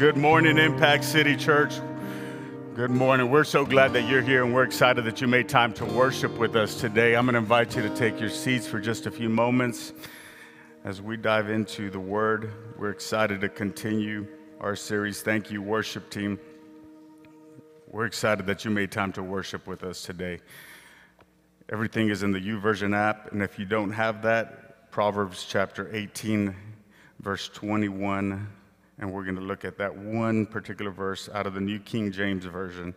Good morning, Impact City Church. Good morning. We're so glad that you're here and we're excited that you made time to worship with us today. I'm going to invite you to take your seats for just a few moments as we dive into the Word. We're excited to continue our series. Thank you, worship team. We're excited that you made time to worship with us today. Everything is in the YouVersion app, and if you don't have that, Proverbs chapter 18, verse 21 and we're going to look at that one particular verse out of the New King James Version.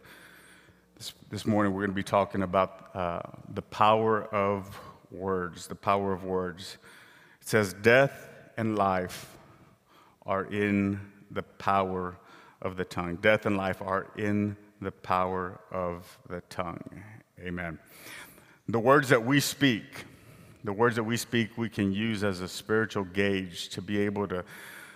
This, this morning, we're going to be talking about uh, the power of words. The power of words. It says, Death and life are in the power of the tongue. Death and life are in the power of the tongue. Amen. The words that we speak, the words that we speak, we can use as a spiritual gauge to be able to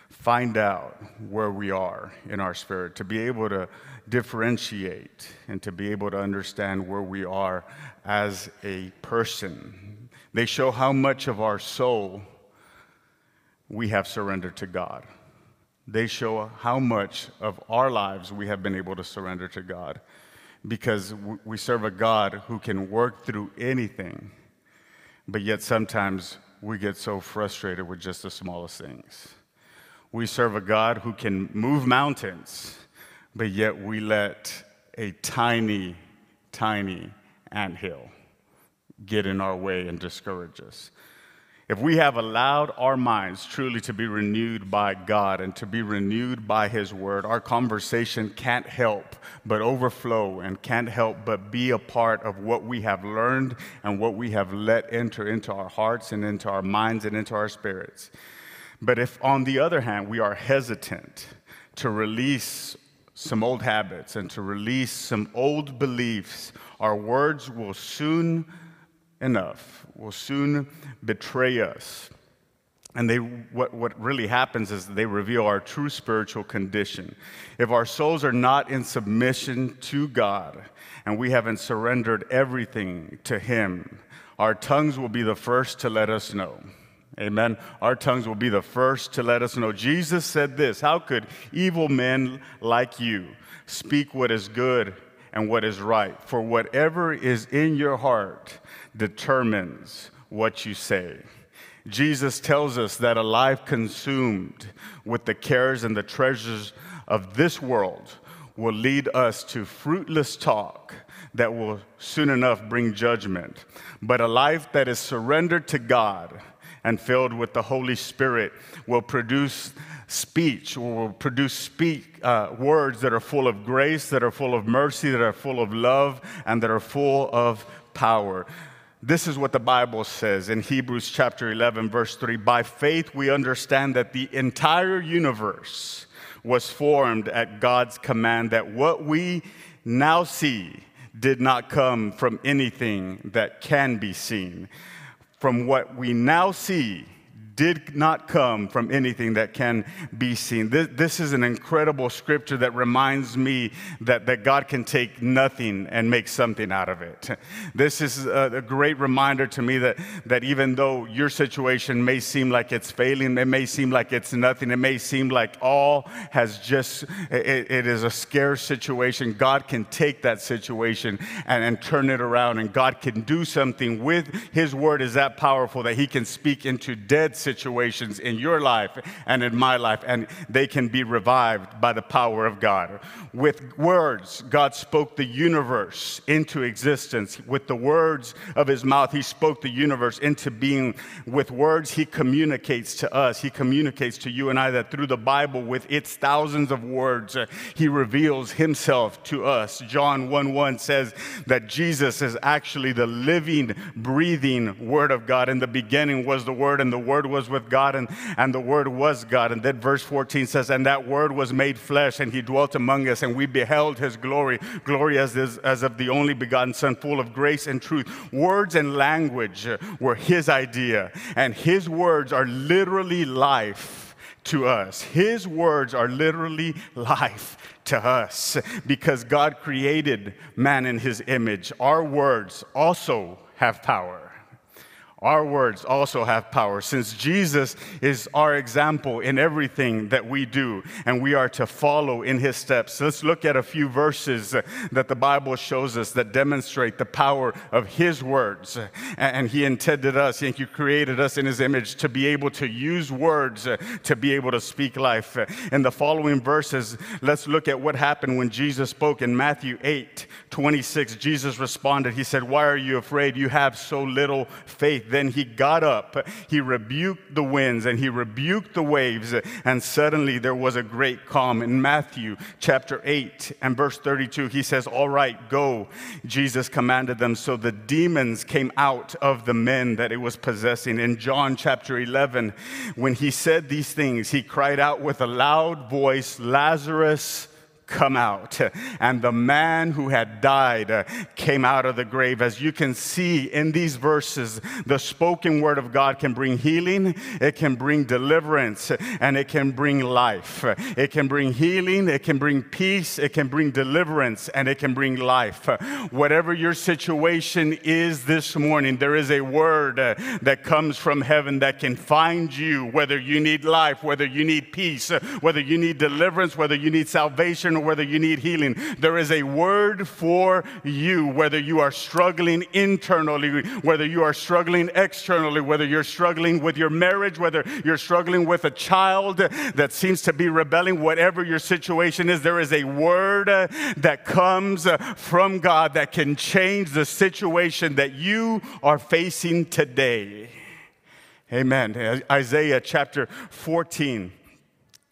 find out where we are in our spirit, to be able to differentiate and to be able to understand where we are as a person. They show how much of our soul we have surrendered to God. They show how much of our lives we have been able to surrender to God because we serve a God who can work through anything, but yet sometimes we get so frustrated with just the smallest things. We serve a God who can move mountains, but yet we let a tiny, tiny anthill get in our way and discourage us. If we have allowed our minds truly to be renewed by God and to be renewed by His Word, our conversation can't help but overflow and can't help but be a part of what we have learned and what we have let enter into our hearts and into our minds and into our spirits. But if, on the other hand, we are hesitant to release some old habits and to release some old beliefs, our words will soon enough, will soon betray us. And they, what, what really happens is they reveal our true spiritual condition. If our souls are not in submission to God and we haven't surrendered everything to Him, our tongues will be the first to let us know. Amen. Our tongues will be the first to let us know. Jesus said this How could evil men like you speak what is good and what is right? For whatever is in your heart determines what you say. Jesus tells us that a life consumed with the cares and the treasures of this world will lead us to fruitless talk that will soon enough bring judgment. But a life that is surrendered to God and filled with the Holy Spirit will produce speech, will produce speak, uh, words that are full of grace, that are full of mercy, that are full of love, and that are full of power. This is what the Bible says in Hebrews chapter 11, verse 3. By faith, we understand that the entire universe was formed at God's command, that what we now see did not come from anything that can be seen from what we now see did not come from anything that can be seen. This, this, is an incredible scripture that reminds me that, that God can take nothing and make something out of it. This is a, a great reminder to me that, that even though your situation may seem like it's failing, it may seem like it's nothing, it may seem like all has just, it, it is a scarce situation, God can take that situation and, and turn it around, and God can do something with His word is that powerful that He can speak into dead situations situations in your life and in my life, and they can be revived by the power of God. With words, God spoke the universe into existence. With the words of his mouth, he spoke the universe into being. With words, he communicates to us. He communicates to you and I that through the Bible, with its thousands of words, uh, he reveals himself to us. John 1 1 says that Jesus is actually the living, breathing Word of God. In the beginning was the Word, and the Word was was with God, and, and the Word was God. And then verse 14 says, And that Word was made flesh, and He dwelt among us, and we beheld His glory, glory as, this, as of the only begotten Son, full of grace and truth. Words and language were His idea, and His words are literally life to us. His words are literally life to us because God created man in his image. Our words also have power. Our words also have power since Jesus is our example in everything that we do and we are to follow in his steps. Let's look at a few verses that the Bible shows us that demonstrate the power of his words. And he intended us, he created us in his image to be able to use words to be able to speak life. In the following verses, let's look at what happened when Jesus spoke in Matthew 8 26. Jesus responded, He said, Why are you afraid? You have so little faith. Then he got up, he rebuked the winds, and he rebuked the waves, and suddenly there was a great calm. In Matthew chapter 8 and verse 32, he says, All right, go. Jesus commanded them. So the demons came out of the men that it was possessing. In John chapter 11, when he said these things, he cried out with a loud voice, Lazarus come out. And the man who had died uh, came out of the grave. As you can see in these verses, the spoken word of God can bring healing, it can bring deliverance, and it can bring life. It can bring healing, it can bring peace, it can bring deliverance, and it can bring life. Whatever your situation is this morning, there is a word uh, that comes from heaven that can find you, whether you need life, whether you need peace, whether you need deliverance, whether you need salvation or whether you need healing. There is a word for you, whether you are struggling internally, whether you are struggling externally, whether you're struggling with your marriage, whether you're struggling with a child that seems to be rebelling, whatever your situation is, there is a word that comes from God that can change the situation that you are facing today. Amen. Isaiah chapter 14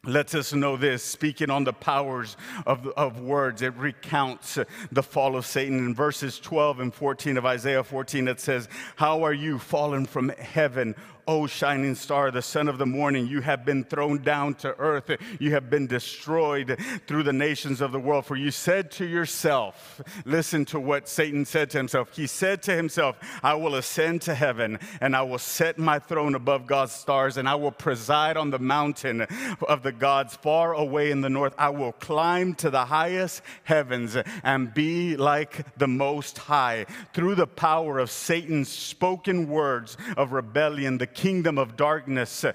lets us know this, speaking on the powers of, of words. It recounts the fall of Satan. In verses 12 and 14 of Isaiah 14, it says, How are you fallen from heaven, O shining star, the son of the morning, you have been thrown down to earth. You have been destroyed through the nations of the world. For you said to yourself, listen to what Satan said to himself. He said to himself, I will ascend to heaven and I will set my throne above God's stars and I will preside on the mountain of the gods far away in the north. I will climb to the highest heavens and be like the most high. Through the power of Satan's spoken words of rebellion, the kingdom of darkness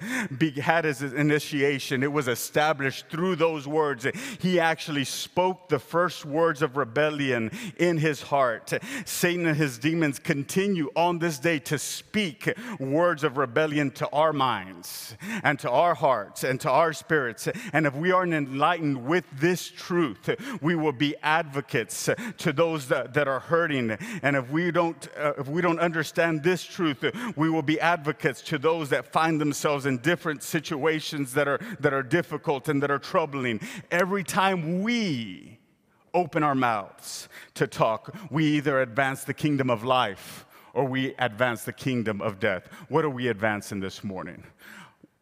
had his initiation. It was established through those words. He actually spoke the first words of rebellion in his heart. Satan and his demons continue on this day to speak words of rebellion to our minds and to our hearts and to our spirits. And if we aren't enlightened with this truth, we will be advocates to those that, that are hurting. And if we don't, uh, if we don't understand this truth, we will be advocates to those that find themselves in different situations that are, that are difficult and that are troubling. Every time we open our mouths to talk, we either advance the kingdom of life or we advance the kingdom of death. What are we advancing this morning?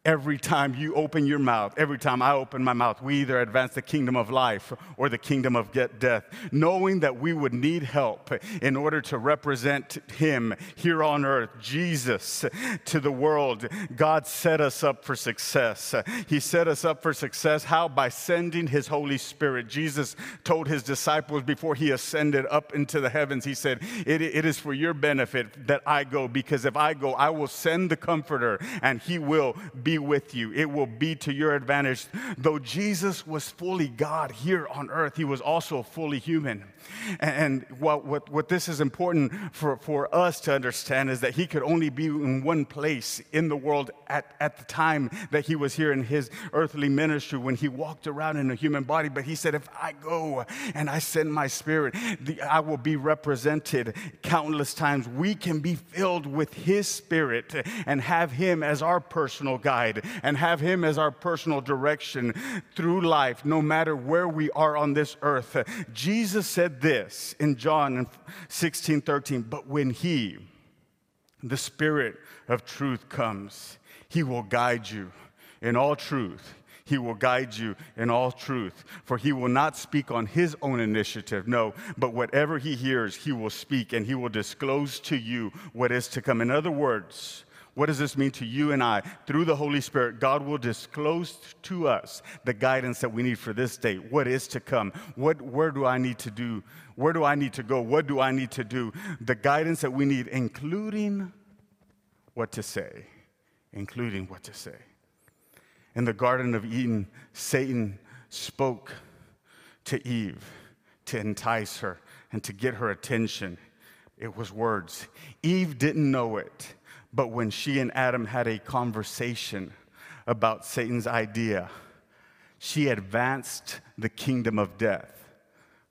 Every time you open your mouth, every time I open my mouth, we either advance the kingdom of life or the kingdom of death, knowing that we would need help in order to represent Him here on earth, Jesus, to the world. God set us up for success. He set us up for success. How? By sending His Holy Spirit. Jesus told His disciples before He ascended up into the heavens, He said, It, it is for your benefit that I go, because if I go, I will send the Comforter and He will be be with you. It will be to your advantage. Though Jesus was fully God here on earth, he was also fully human. And what, what, what this is important for, for us to understand is that he could only be in one place in the world at, at the time that he was here in his earthly ministry when he walked around in a human body. But he said, If I go and I send my spirit, the, I will be represented countless times. We can be filled with his spirit and have him as our personal and have him as our personal direction through life, no matter where we are on this earth. Jesus said, said this in John 16 13, but when He, the Spirit of truth, comes, He will guide you in all truth. He will guide you in all truth, for he will not speak on his own initiative, no, but whatever he hears, he will speak and he will disclose to you what is to come. In other words, what does this mean to you and I? Through the Holy Spirit, God will disclose to us the guidance that we need for this day, what is to come, what, where do I need to do, where do I need to go, what do I need to do, the guidance that we need, including what to say, including what to say. In the Garden of Eden, Satan spoke to Eve to entice her and to get her attention. It was words. Eve didn't know it, but when she and Adam had a conversation about Satan's idea, she advanced the kingdom of death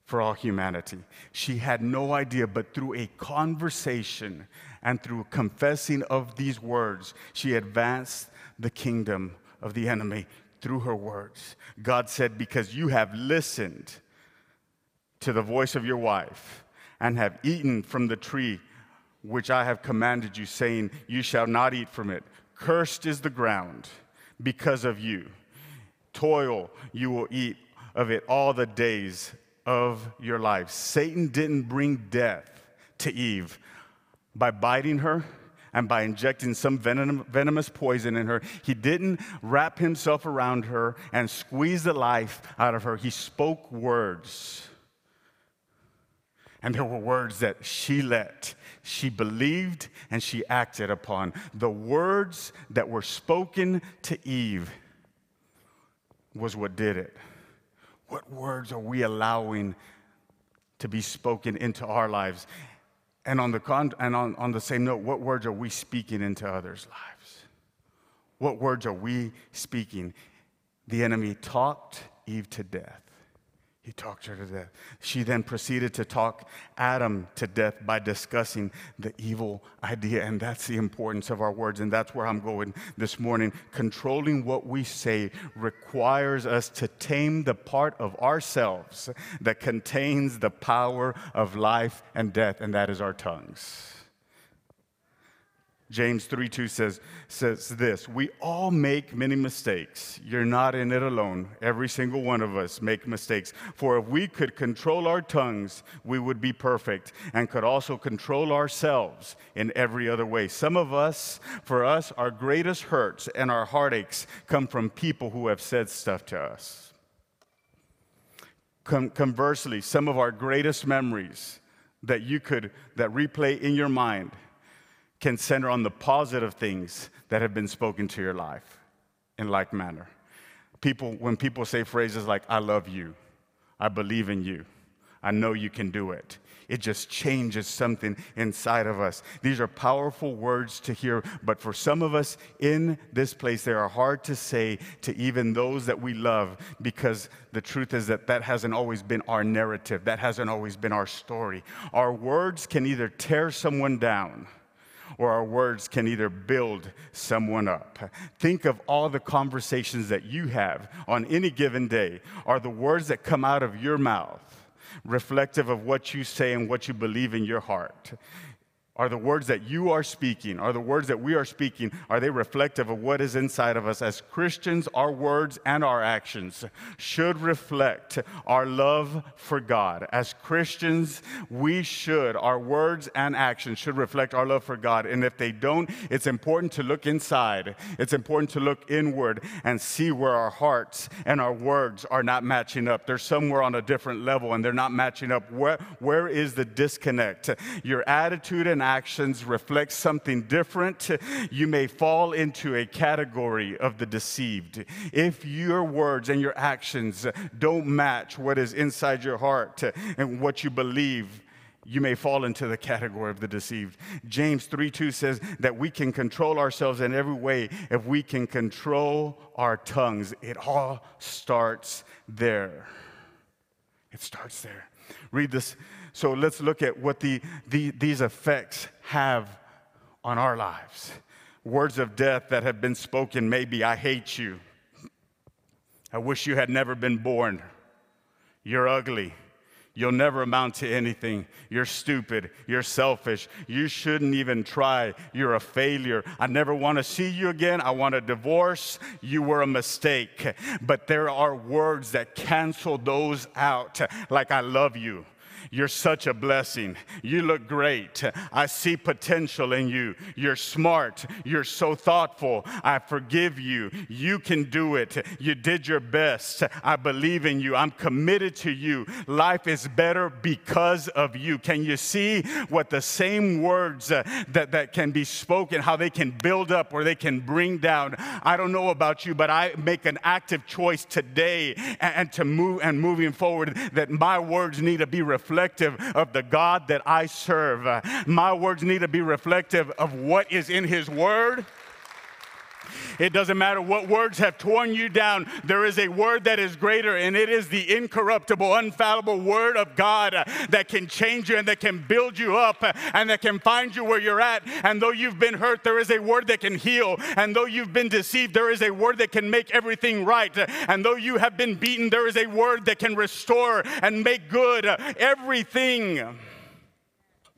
for all humanity. She had no idea, but through a conversation and through confessing of these words, she advanced the kingdom of the enemy through her words. God said, Because you have listened to the voice of your wife and have eaten from the tree which I have commanded you, saying, You shall not eat from it. Cursed is the ground because of you. Toil you will eat of it all the days of your life. Satan didn't bring death to Eve by biting her and by injecting some venom, venomous poison in her. He didn't wrap himself around her and squeeze the life out of her. He spoke words. And there were words that she let, she believed, and she acted upon. The words that were spoken to Eve was what did it. What words are we allowing to be spoken into our lives? And on the, con- and on, on the same note, what words are we speaking into others' lives? What words are we speaking? The enemy talked Eve to death. He talked her to death. She then proceeded to talk Adam to death by discussing the evil idea. And that's the importance of our words. And that's where I'm going this morning. Controlling what we say requires us to tame the part of ourselves that contains the power of life and death, and that is our tongues. James 3 2 says, says this We all make many mistakes. You're not in it alone. Every single one of us make mistakes. For if we could control our tongues, we would be perfect and could also control ourselves in every other way. Some of us, for us, our greatest hurts and our heartaches come from people who have said stuff to us. conversely, some of our greatest memories that you could, that replay in your mind, can center on the positive things that have been spoken to your life in like manner. People, when people say phrases like, I love you, I believe in you, I know you can do it, it just changes something inside of us. These are powerful words to hear, but for some of us in this place, they are hard to say to even those that we love because the truth is that that hasn't always been our narrative, that hasn't always been our story. Our words can either tear someone down or our words can either build someone up. Think of all the conversations that you have on any given day. Are the words that come out of your mouth reflective of what you say and what you believe in your heart? Are the words that you are speaking, are the words that we are speaking, are they reflective of what is inside of us? As Christians, our words and our actions should reflect our love for God. As Christians, we should, our words and actions should reflect our love for God. And if they don't, it's important to look inside. It's important to look inward and see where our hearts and our words are not matching up. They're somewhere on a different level and they're not matching up. Where, where is the disconnect? Your attitude and actions reflect something different, you may fall into a category of the deceived. If your words and your actions don't match what is inside your heart and what you believe, you may fall into the category of the deceived. James 3 2 says that we can control ourselves in every way if we can control our tongues. It all starts there. It starts there. Read this so let's look at what the, the, these effects have on our lives. Words of death that have been spoken, maybe, I hate you. I wish you had never been born. You're ugly. You'll never amount to anything. You're stupid. You're selfish. You shouldn't even try. You're a failure. I never want to see you again. I want a divorce. You were a mistake. But there are words that cancel those out, like I love you You're such a blessing. You look great. I see potential in you. You're smart. You're so thoughtful. I forgive you. You can do it. You did your best. I believe in you. I'm committed to you. Life is better because of you. Can you see what the same words uh, that, that can be spoken, how they can build up or they can bring down? I don't know about you, but I make an active choice today and, and to move and moving forward that my words need to be reflected reflective of the God that I serve. My words need to be reflective of what is in His Word. It doesn't matter what words have torn you down, there is a word that is greater, and it is the incorruptible, unfallible word of God that can change you and that can build you up and that can find you where you're at. And though you've been hurt, there is a word that can heal. And though you've been deceived, there is a word that can make everything right. And though you have been beaten, there is a word that can restore and make good everything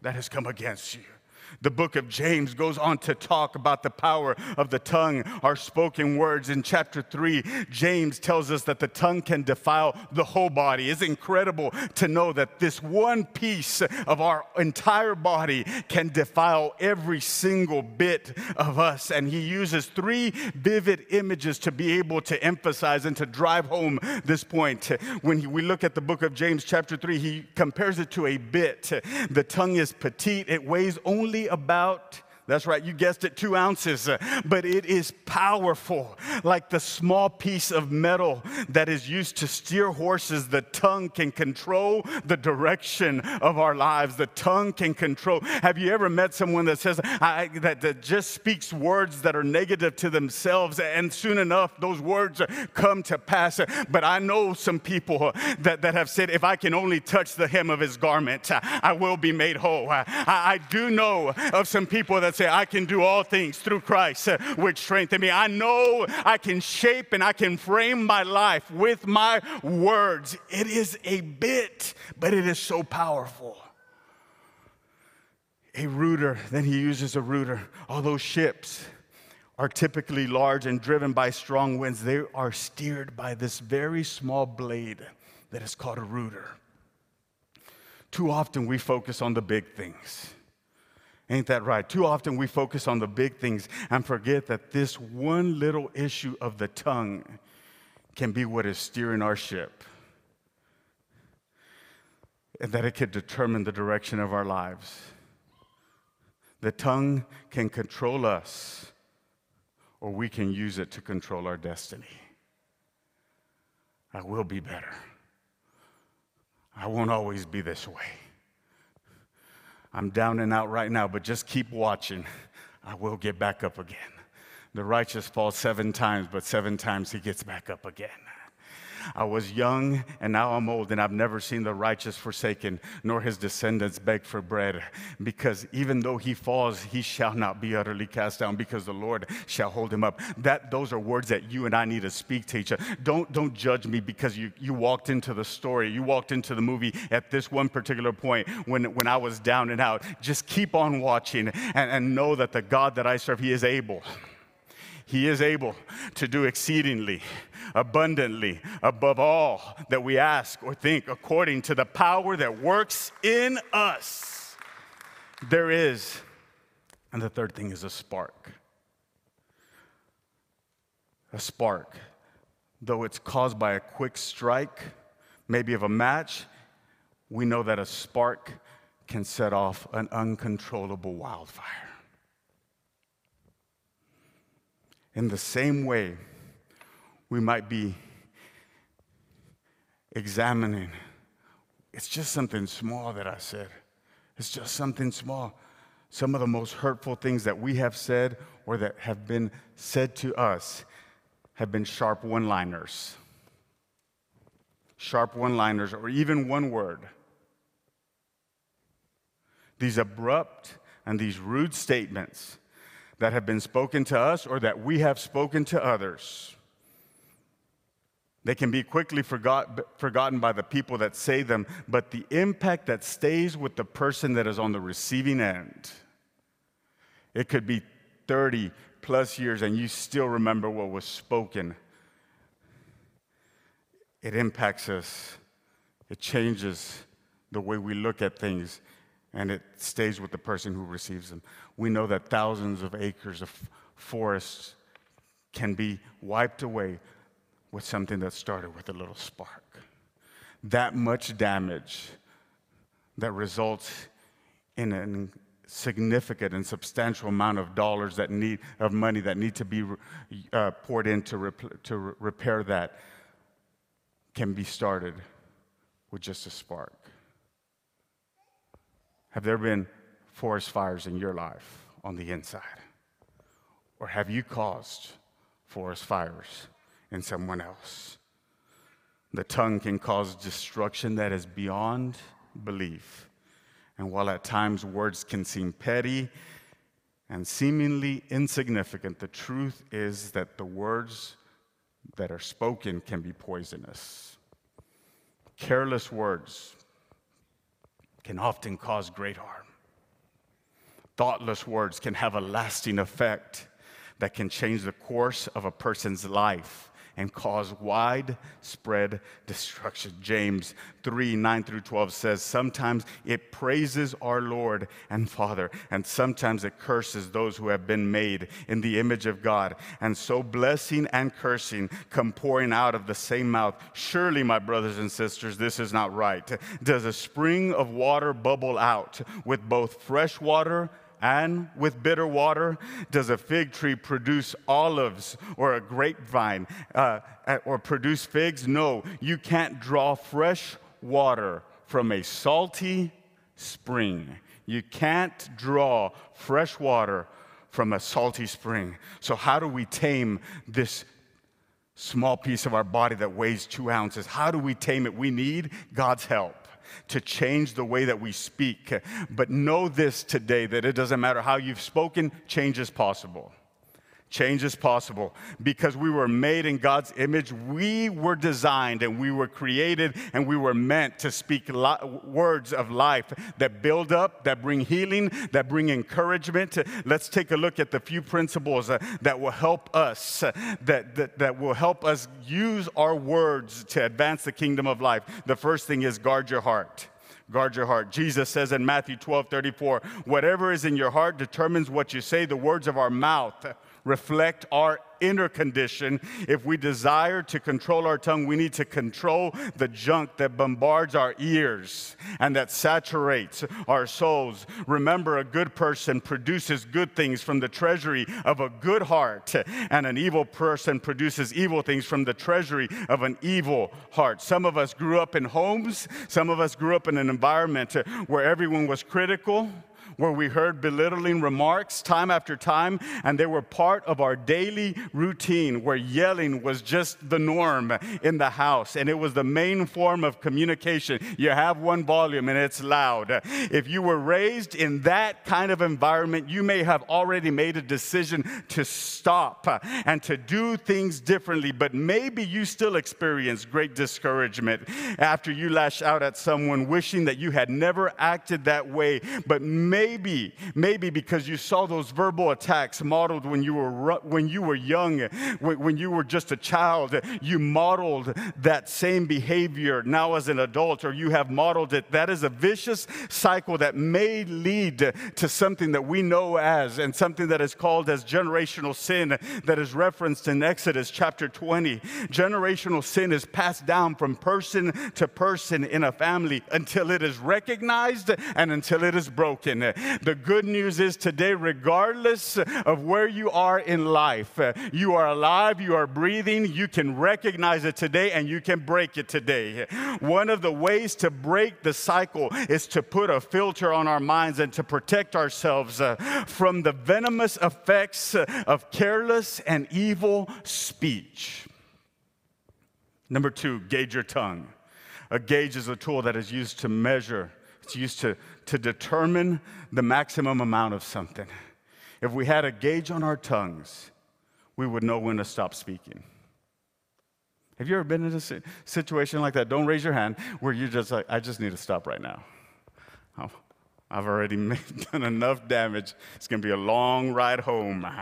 that has come against you. The book of James goes on to talk about the power of the tongue, our spoken words. In chapter 3, James tells us that the tongue can defile the whole body. It's incredible to know that this one piece of our entire body can defile every single bit of us. And he uses three vivid images to be able to emphasize and to drive home this point. When we look at the book of James, chapter 3, he compares it to a bit. The tongue is petite, it weighs only about that's right, you guessed it, two ounces, but it is powerful. Like the small piece of metal that is used to steer horses, the tongue can control the direction of our lives. The tongue can control. Have you ever met someone that says, that, that just speaks words that are negative to themselves, and soon enough, those words come to pass? But I know some people that, that have said, if I can only touch the hem of his garment, I will be made whole. I, I do know of some people that say, I can do all things through Christ, uh, which strengthen me. I know I can shape and I can frame my life with my words. It is a bit, but it is so powerful. A rudder, then he uses a rudder. Although ships are typically large and driven by strong winds, they are steered by this very small blade that is called a rudder. Too often we focus on the big things. Ain't that right? Too often we focus on the big things and forget that this one little issue of the tongue can be what is steering our ship. And that it could determine the direction of our lives. The tongue can control us, or we can use it to control our destiny. I will be better. I won't always be this way. I'm down and out right now, but just keep watching. I will get back up again. The righteous falls seven times, but seven times he gets back up again. I was young and now I'm old, and I've never seen the righteous forsaken, nor his descendants beg for bread. Because even though he falls, he shall not be utterly cast down, because the Lord shall hold him up. That those are words that you and I need to speak to each other. Don't, don't judge me because you, you walked into the story, you walked into the movie at this one particular point when, when I was down and out. Just keep on watching and, and know that the God that I serve, He is able. He is able to do exceedingly abundantly above all that we ask or think, according to the power that works in us. There is, and the third thing is a spark. A spark, though it's caused by a quick strike, maybe of a match, we know that a spark can set off an uncontrollable wildfire. In the same way, we might be examining. It's just something small that I said. It's just something small. Some of the most hurtful things that we have said or that have been said to us have been sharp one liners. Sharp one liners, or even one word. These abrupt and these rude statements that have been spoken to us or that we have spoken to others. They can be quickly forgot, forgotten by the people that say them, but the impact that stays with the person that is on the receiving end, it could be 30 plus years and you still remember what was spoken. It impacts us, it changes the way we look at things, and it stays with the person who receives them. We know that thousands of acres of forests can be wiped away with something that started with a little spark. That much damage that results in a significant and substantial amount of dollars that need of money that need to be uh, poured in to, rep- to re- repair that can be started with just a spark. Have there been forest fires in your life on the inside? Or have you caused forest fires in someone else? The tongue can cause destruction that is beyond belief. And while at times words can seem petty and seemingly insignificant, the truth is that the words that are spoken can be poisonous. Careless words can often cause great harm. Thoughtless words can have a lasting effect that can change the course of a person's life and cause widespread destruction. James 3 9 through 12 says, Sometimes it praises our Lord and Father, and sometimes it curses those who have been made in the image of God. And so blessing and cursing come pouring out of the same mouth. Surely, my brothers and sisters, this is not right. Does a spring of water bubble out with both fresh water and with bitter water? Does a fig tree produce olives or a grapevine uh, or produce figs? No, you can't draw fresh water from a salty spring. You can't draw fresh water from a salty spring. So, how do we tame this small piece of our body that weighs two ounces? How do we tame it? We need God's help to change the way that we speak. But know this today that it doesn't matter how you've spoken, change is possible. Change is possible because we were made in God's image. We were designed and we were created and we were meant to speak lo- words of life that build up, that bring healing, that bring encouragement. Let's take a look at the few principles uh, that will help us, uh, that, that, that will help us use our words to advance the kingdom of life. The first thing is guard your heart guard your heart. Jesus says in Matthew 12 34, whatever is in your heart determines what you say. The words of our mouth reflect our inner condition. If we desire to control our tongue, we need to control the junk that bombards our ears and that saturates our souls. Remember, a good person produces good things from the treasury of a good heart, and an evil person produces evil things from the treasury of an evil heart. Some of us grew up in homes, some of us grew up in an environment where everyone was critical where we heard belittling remarks time after time, and they were part of our daily routine where yelling was just the norm in the house, and it was the main form of communication. You have one volume and it's loud. If you were raised in that kind of environment, you may have already made a decision to stop and to do things differently, but maybe you still experience great discouragement after you lash out at someone wishing that you had never acted that way, but maybe Maybe, maybe because you saw those verbal attacks modeled when you were, when you were young, when, when you were just a child, you modeled that same behavior now as an adult, or you have modeled it. That is a vicious cycle that may lead to something that we know as, and something that is called as generational sin, that is referenced in Exodus chapter 20. Generational sin is passed down from person to person in a family until it is recognized and until it is broken. The good news is today, regardless of where you are in life, you are alive, you are breathing, you can recognize it today and you can break it today. One of the ways to break the cycle is to put a filter on our minds and to protect ourselves uh, from the venomous effects of careless and evil speech. Number two, gauge your tongue. A gauge is a tool that is used to measure, it's used to to determine the maximum amount of something. If we had a gauge on our tongues, we would know when to stop speaking. Have you ever been in a situation like that? Don't raise your hand where you're just like, I just need to stop right now. I've already made, done enough damage. It's going to be a long ride home.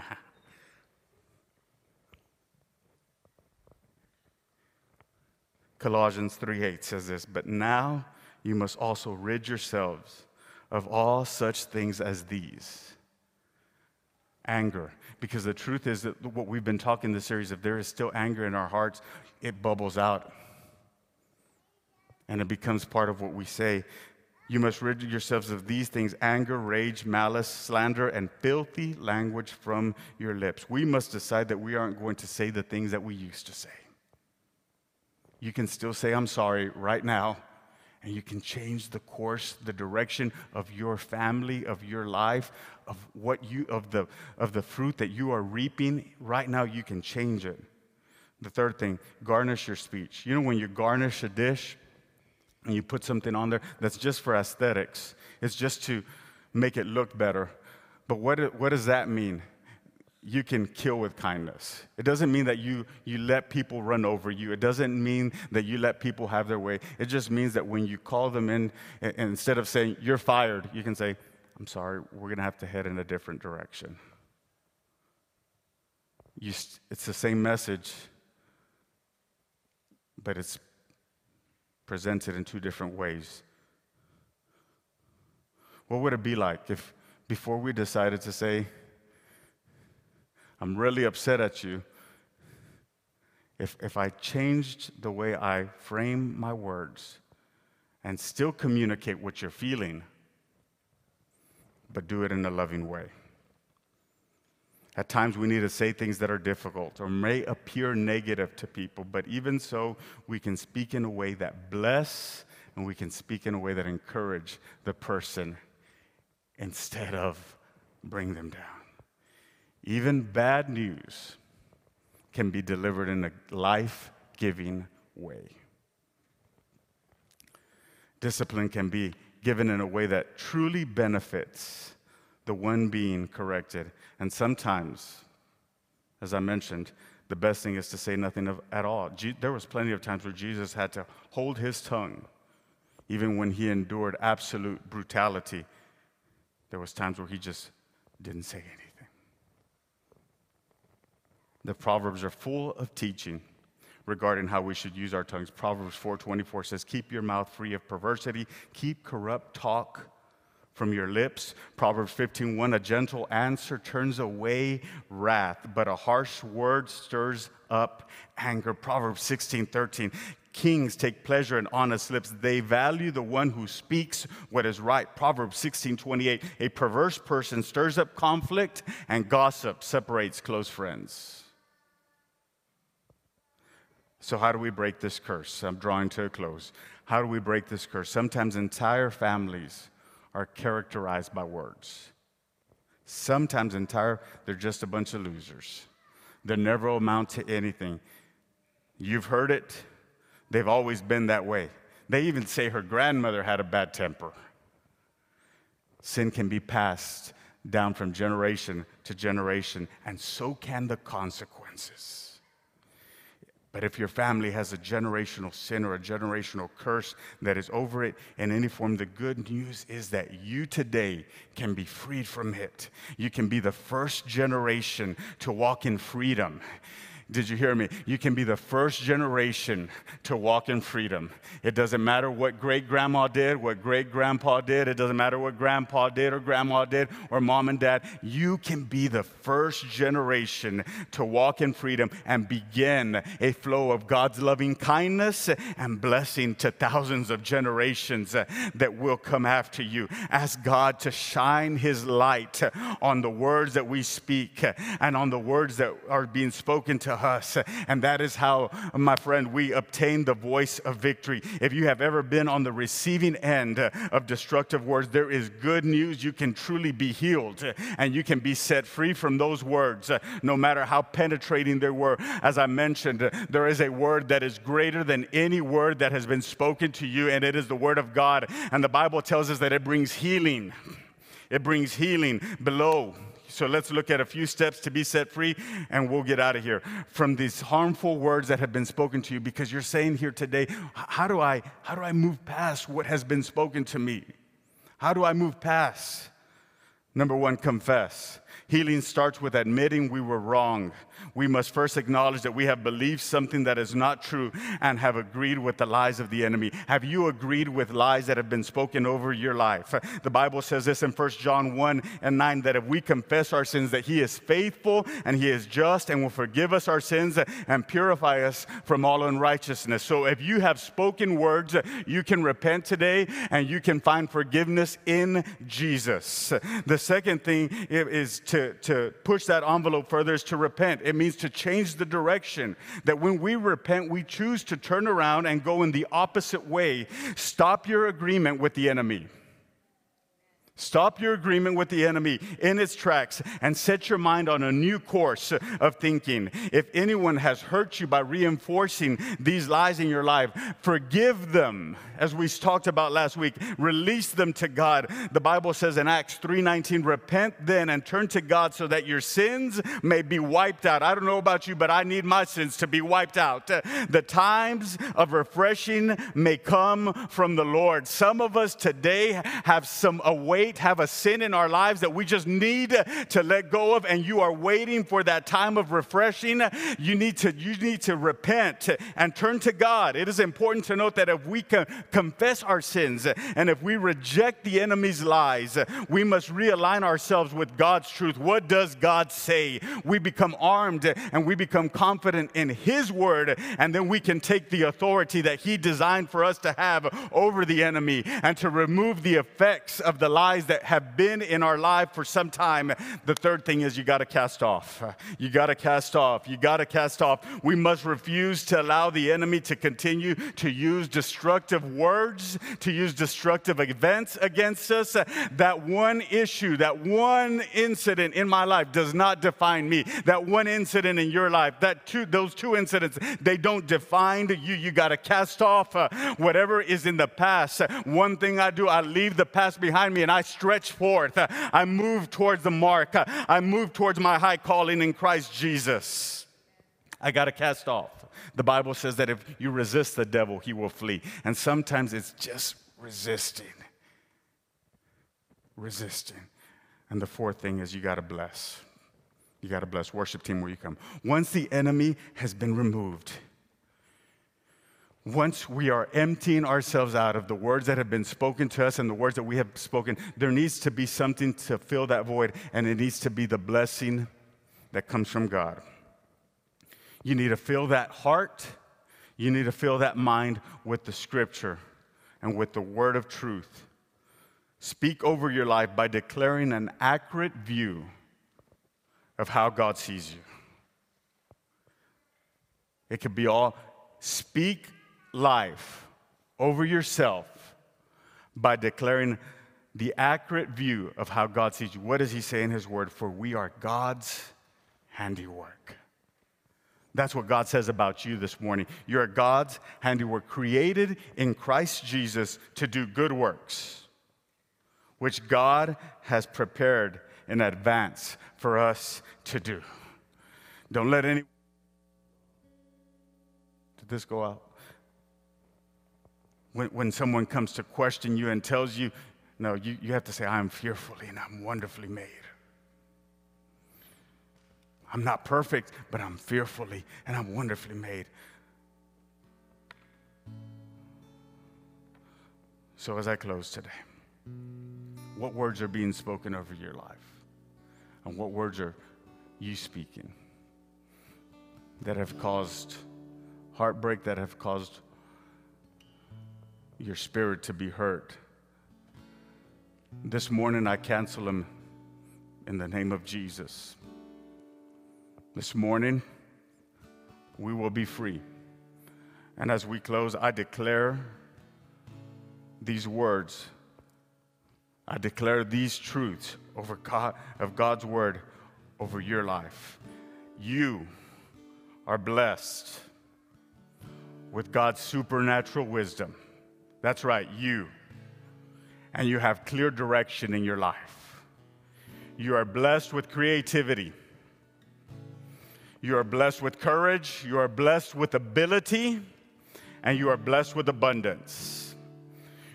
Colossians 3:8 says this, but now you must also rid yourselves of all such things as these anger. Because the truth is that what we've been talking this series, if there is still anger in our hearts, it bubbles out and it becomes part of what we say. You must rid yourselves of these things anger, rage, malice, slander, and filthy language from your lips. We must decide that we aren't going to say the things that we used to say. You can still say, I'm sorry right now, and you can change the course, the direction of your family, of your life, of what you of the of the fruit that you are reaping right now you can change it. The third thing, garnish your speech. You know when you garnish a dish, and you put something on there that's just for aesthetics, it's just to make it look better. But what, what does that mean? You can kill with kindness. It doesn't mean that you, you let people run over you. It doesn't mean that you let people have their way. It just means that when you call them in, instead of saying, you're fired, you can say, I'm sorry, we're going to have to head in a different direction. You, it's the same message, but it's presented in two different ways. What would it be like if, before we decided to say, I'm really upset at you, if, if I changed the way I frame my words and still communicate what you're feeling, but do it in a loving way? At times, we need to say things that are difficult or may appear negative to people, but even so, we can speak in a way that bless and we can speak in a way that encourage the person instead of bring them down. Even bad news can be delivered in a life giving way. Discipline can be given in a way that truly benefits the one being corrected. And sometimes, as I mentioned, the best thing is to say nothing of, at all. Je- there was plenty of times where Jesus had to hold his tongue, even when he endured absolute brutality. There was times where he just didn't say anything. The proverbs are full of teaching regarding how we should use our tongues. Proverbs 4:24 says, "Keep your mouth free of perversity, keep corrupt talk from your lips. Proverbs 15:1 A gentle answer turns away wrath, but a harsh word stirs up anger. Proverbs 16:13 Kings take pleasure in honest lips. They value the one who speaks what is right. Proverbs 16:28 A perverse person stirs up conflict and gossip separates close friends. So how do we break this curse? I'm drawing to a close. How do we break this curse? Sometimes entire families are characterized by words. Sometimes entire, they're just a bunch of losers. They never amount to anything. You've heard it, they've always been that way. They even say her grandmother had a bad temper. Sin can be passed down from generation to generation, and so can the consequences. But if your family has a generational sin or a generational curse that is over it in any form, the good news is that you today can be freed from it. You can be the first generation to walk in freedom. Did you hear me? You can be the first generation to walk in freedom. It doesn't matter what great grandma did, what great grandpa did. It doesn't matter what grandpa did or grandma did or mom and dad. You can be the first generation to walk in freedom and begin a flow of God's loving kindness and blessing to thousands of generations that will come after you. Ask God to shine his light on the words that we speak and on the words that are being spoken to us. And that is how, my friend, we obtain the voice of victory. If you have ever been on the receiving end of destructive words, there is good news. You can truly be healed and you can be set free from those words, no matter how penetrating they were. As I mentioned, there is a word that is greater than any word that has been spoken to you, and it is the word of God. And the Bible tells us that it brings healing. It brings healing below so let's look at a few steps to be set free, and we'll get out of here from these harmful words that have been spoken to you. Because you're saying here today, how do I how do I move past what has been spoken to me? How do I move past? Number one, confess. Healing starts with admitting we were wrong. We must first acknowledge that we have believed something that is not true and have agreed with the lies of the enemy. Have you agreed with lies that have been spoken over your life? The Bible says this in 1 John 1 and 9 that if we confess our sins, that he is faithful and he is just and will forgive us our sins and purify us from all unrighteousness. So if you have spoken words, you can repent today and you can find forgiveness in Jesus. The second thing is to to, push that envelope further is to repent. It means to change the direction. That when we repent, we choose to turn around and go in the opposite way. Stop your agreement with the enemy. Stop your agreement with the enemy in its tracks and set your mind on a new course of thinking. If anyone has hurt you by reinforcing these lies in your life, forgive them. As we talked about last week, release them to God. The Bible says in Acts 3:19, "Repent then and turn to God so that your sins may be wiped out." I don't know about you, but I need my sins to be wiped out. The times of refreshing may come from the Lord. Some of us today have some await weight, have a sin in our lives that we just need to let go of, and you are waiting for that time of refreshing, you need to, you need to repent and turn to God. It is important to note that if we can confess our sins and if we reject the enemy's lies, we must realign ourselves with God's truth. What does God say? We become armed and we become confident in His word, and then we can take the authority that He designed for us to have over the enemy and to remove the effects of the lies that have been in our life for some time. The third thing is you got to cast off. You got to cast off. You got to cast off. We must refuse to allow the enemy to continue to use destructive words, to use destructive events against us. That one issue, that one incident in my life does not define me. That one incident in your life, that two, those two incidents, they don't define you. You got to cast off uh, whatever is in the past. One thing I do, I leave the past behind me and I stretch forth. I move towards the mark. I move towards my high calling in Christ Jesus. I got to cast off. The Bible says that if you resist the devil, he will flee. And sometimes it's just resisting. Resisting. And the fourth thing is you got to bless. You got to bless. Worship team, where you come. Once the enemy has been removed, once we are emptying ourselves out of the words that have been spoken to us and the words that we have spoken, there needs to be something to fill that void, and it needs to be the blessing that comes from God. You need to fill that heart, you need to fill that mind with the scripture and with the word of truth. Speak over your life by declaring an accurate view of how God sees you. It could be all speak life over yourself by declaring the accurate view of how God sees you. What does He say in His Word? For we are God's handiwork. That's what God says about you this morning. You're God's handiwork, created in Christ Jesus to do good works, which God has prepared in advance for us to do. Don't let any. Did this go out? When, when someone comes to question you and tells you, no, you, you have to say, I'm fearfully and I'm wonderfully made. I'm not perfect, but I'm fearfully and I'm wonderfully made. So, as I close today, what words are being spoken over your life? And what words are you speaking that have caused heartbreak, that have caused your spirit to be hurt. This morning, I cancel them in the name of Jesus. This morning, we will be free. And as we close, I declare these words. I declare these truths over God of God's word over your life. You are blessed with God's supernatural wisdom. That's right, you. And you have clear direction in your life. You are blessed with creativity. You are blessed with courage. You are blessed with ability. And you are blessed with abundance.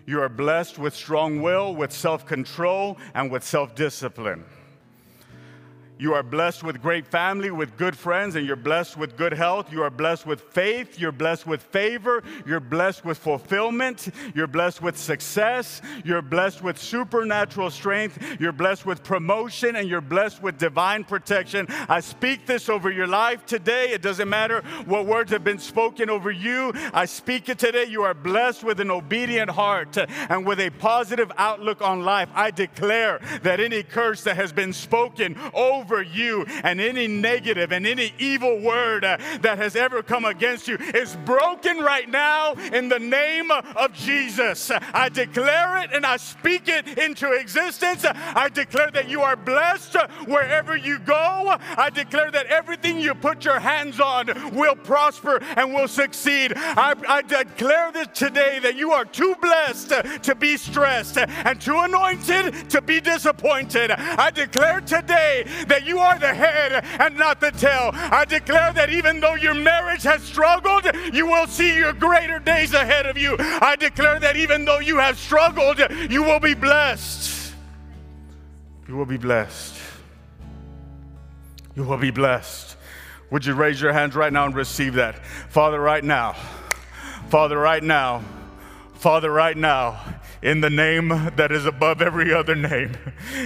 You are blessed with strong will, with self control, and with self discipline. You are blessed with great family, with good friends, and you're blessed with good health. You are blessed with faith. You're blessed with favor. You're blessed with fulfillment. You're blessed with success. You're blessed with supernatural strength. You're blessed with promotion, and you're blessed with divine protection. I speak this over your life today. It doesn't matter what words have been spoken over you. I speak it today. You are blessed with an obedient heart and with a positive outlook on life. I declare that any curse that has been spoken over over you, and any negative and any evil word uh, that has ever come against you is broken right now in the name of Jesus. I declare it and I speak it into existence. I declare that you are blessed wherever you go. I declare that everything you put your hands on will prosper and will succeed. I, I declare this today that you are too blessed to be stressed and too anointed to be disappointed. I declare today that that you are the head and not the tail. I declare that even though your marriage has struggled, you will see your greater days ahead of you. I declare that even though you have struggled, you will be blessed. You will be blessed. You will be blessed. Would you raise your hands right now and receive that? Father, right now. Father, right now. Father, right now in the name that is above every other name.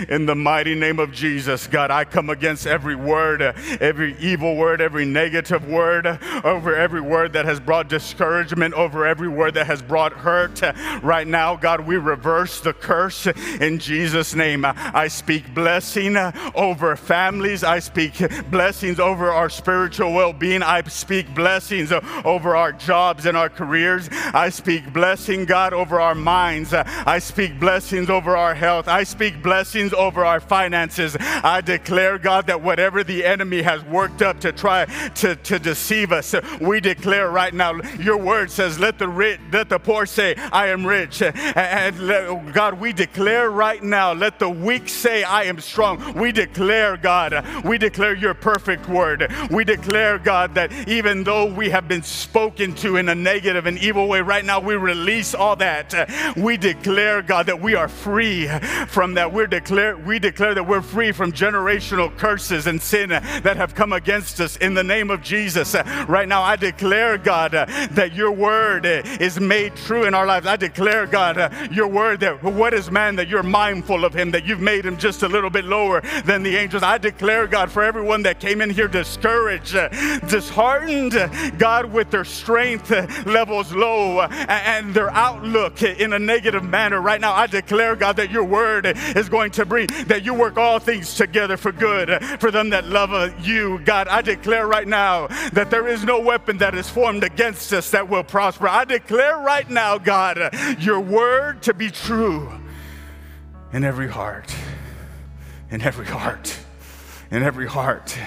In the mighty name of Jesus, God, I come against every word, every evil word, every negative word, over every word that has brought discouragement, over every word that has brought hurt. Right now, God, we reverse the curse in Jesus' name. I speak blessing over families. I speak blessings over our spiritual well being. I speak blessings over our jobs and our careers. I speak blessing, God, over our minds. I speak blessings over our health. I speak blessings over our finances. I declare, God, that whatever the enemy has worked up to try to, to deceive us, we declare right now, your word says, let the rich, let the poor say, I am rich. And let, God, we declare right now, let the weak say, I am strong. We declare, God, we declare your perfect word. We declare, God, that even though we have been spoken to in a negative and evil way, right now we release all that. We declare, God, that we are free from that. We're declare, we declare that we're free from generational curses and sin that have come against us in the name of Jesus. Right now, I declare, God, that your word is made true in our lives. I declare, God, your word that what is man that you're mindful of him, that you've made him just a little bit lower than the angels. I declare, God, for everyone that came in here discouraged, disheartened, God, with their strength levels low and their outlook in a negative manner right now. I declare, God, that your word is going to bring, that you work all things together for good for them that love you. God, I declare right now that there is no weapon that is formed against us that will prosper. I declare right now, God, your word to be true in every heart. In every heart. In every heart.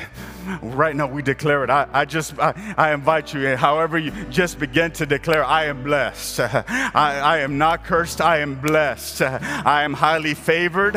Right now, we declare it. I, I just, I, I, invite you, eh, however, you just begin to declare, I am blessed. I, I am not cursed. I am blessed. I am highly favored.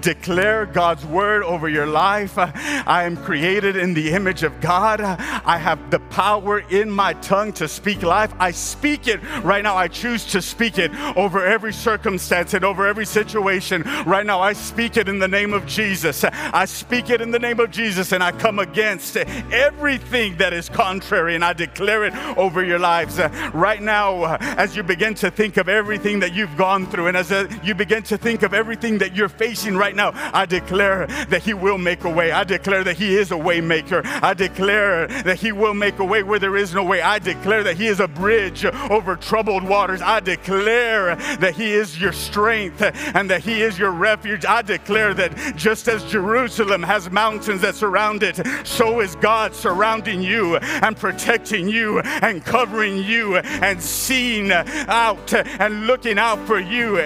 Declare God's word over your life. I am created in the image of God. I have the power in my tongue to speak life. I speak it right now. I choose to speak it over every circumstance and over every situation. Right now, I speak it in the name of Jesus. I speak it in the name of Jesus, and I come again against everything that is contrary, and I declare it over your lives. Uh, right now, uh, as you begin to think of everything that you've gone through, and as uh, you begin to think of everything that you're facing right now, I declare that He will make a way. I declare that He is a way maker. I declare that He will make a way where there is no way. I declare that He is a bridge over troubled waters. I declare that He is your strength and that He is your refuge. I declare that just as Jerusalem has mountains that surround it, so is God surrounding you and protecting you and covering you and seeing out and looking out for you.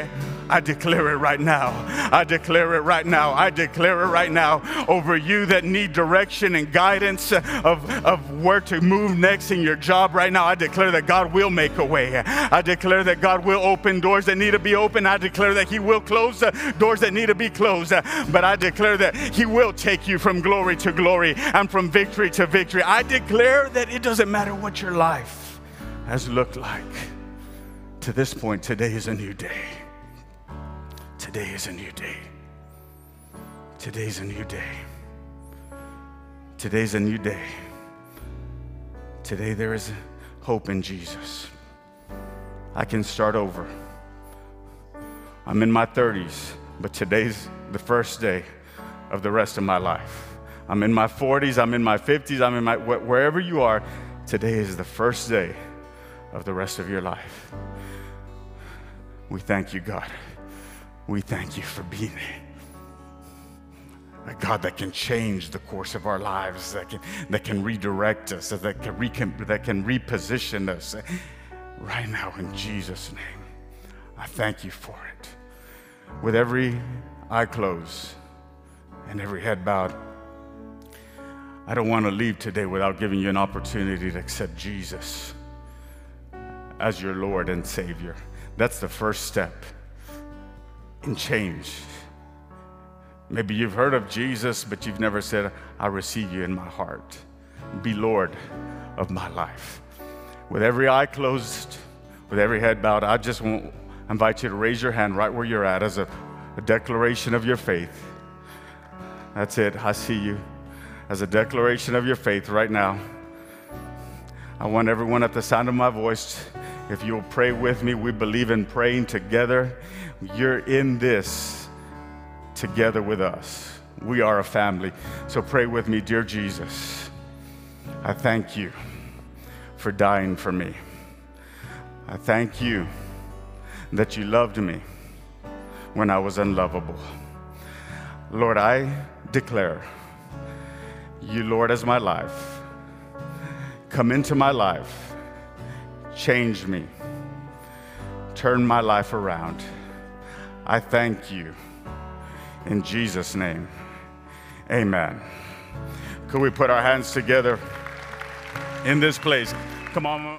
I declare it right now. I declare it right now. I declare it right now over you that need direction and guidance of, of where to move next in your job right now. I declare that God will make a way. I declare that God will open doors that need to be open. I declare that He will close doors that need to be closed. But I declare that He will take you from glory to glory and from victory to victory. I declare that it doesn't matter what your life has looked like. To this point, today is a new day. Today is a new day. Today's a new day. Today's a new day. Today there is hope in Jesus. I can start over. I'm in my 30s, but today's the first day of the rest of my life. I'm in my 40s, I'm in my 50s, I'm in my wherever you are, today is the first day of the rest of your life. We thank you, God. We thank you for being a God that can change the course of our lives, that can, that can redirect us, that can, that can reposition us. Right now, in Jesus' name, I thank you for it. With every eye closed and every head bowed, I don't want to leave today without giving you an opportunity to accept Jesus as your Lord and Savior. That's the first step in change. Maybe you've heard of Jesus, but you've never said, I receive you in my heart. Be Lord of my life. With every eye closed, with every head bowed, I just want invite you to raise your hand right where you're at as a, a declaration of your faith. That's it. I see you as a declaration of your faith right now. I want everyone at the sound of my voice, if you'll pray with me, we believe in praying together. You're in this together with us. We are a family. So pray with me, dear Jesus. I thank you for dying for me. I thank you that you loved me when I was unlovable. Lord, I declare you, Lord, as my life. Come into my life, change me, turn my life around. I thank you. In Jesus' name, amen. Could we put our hands together in this place? Come on.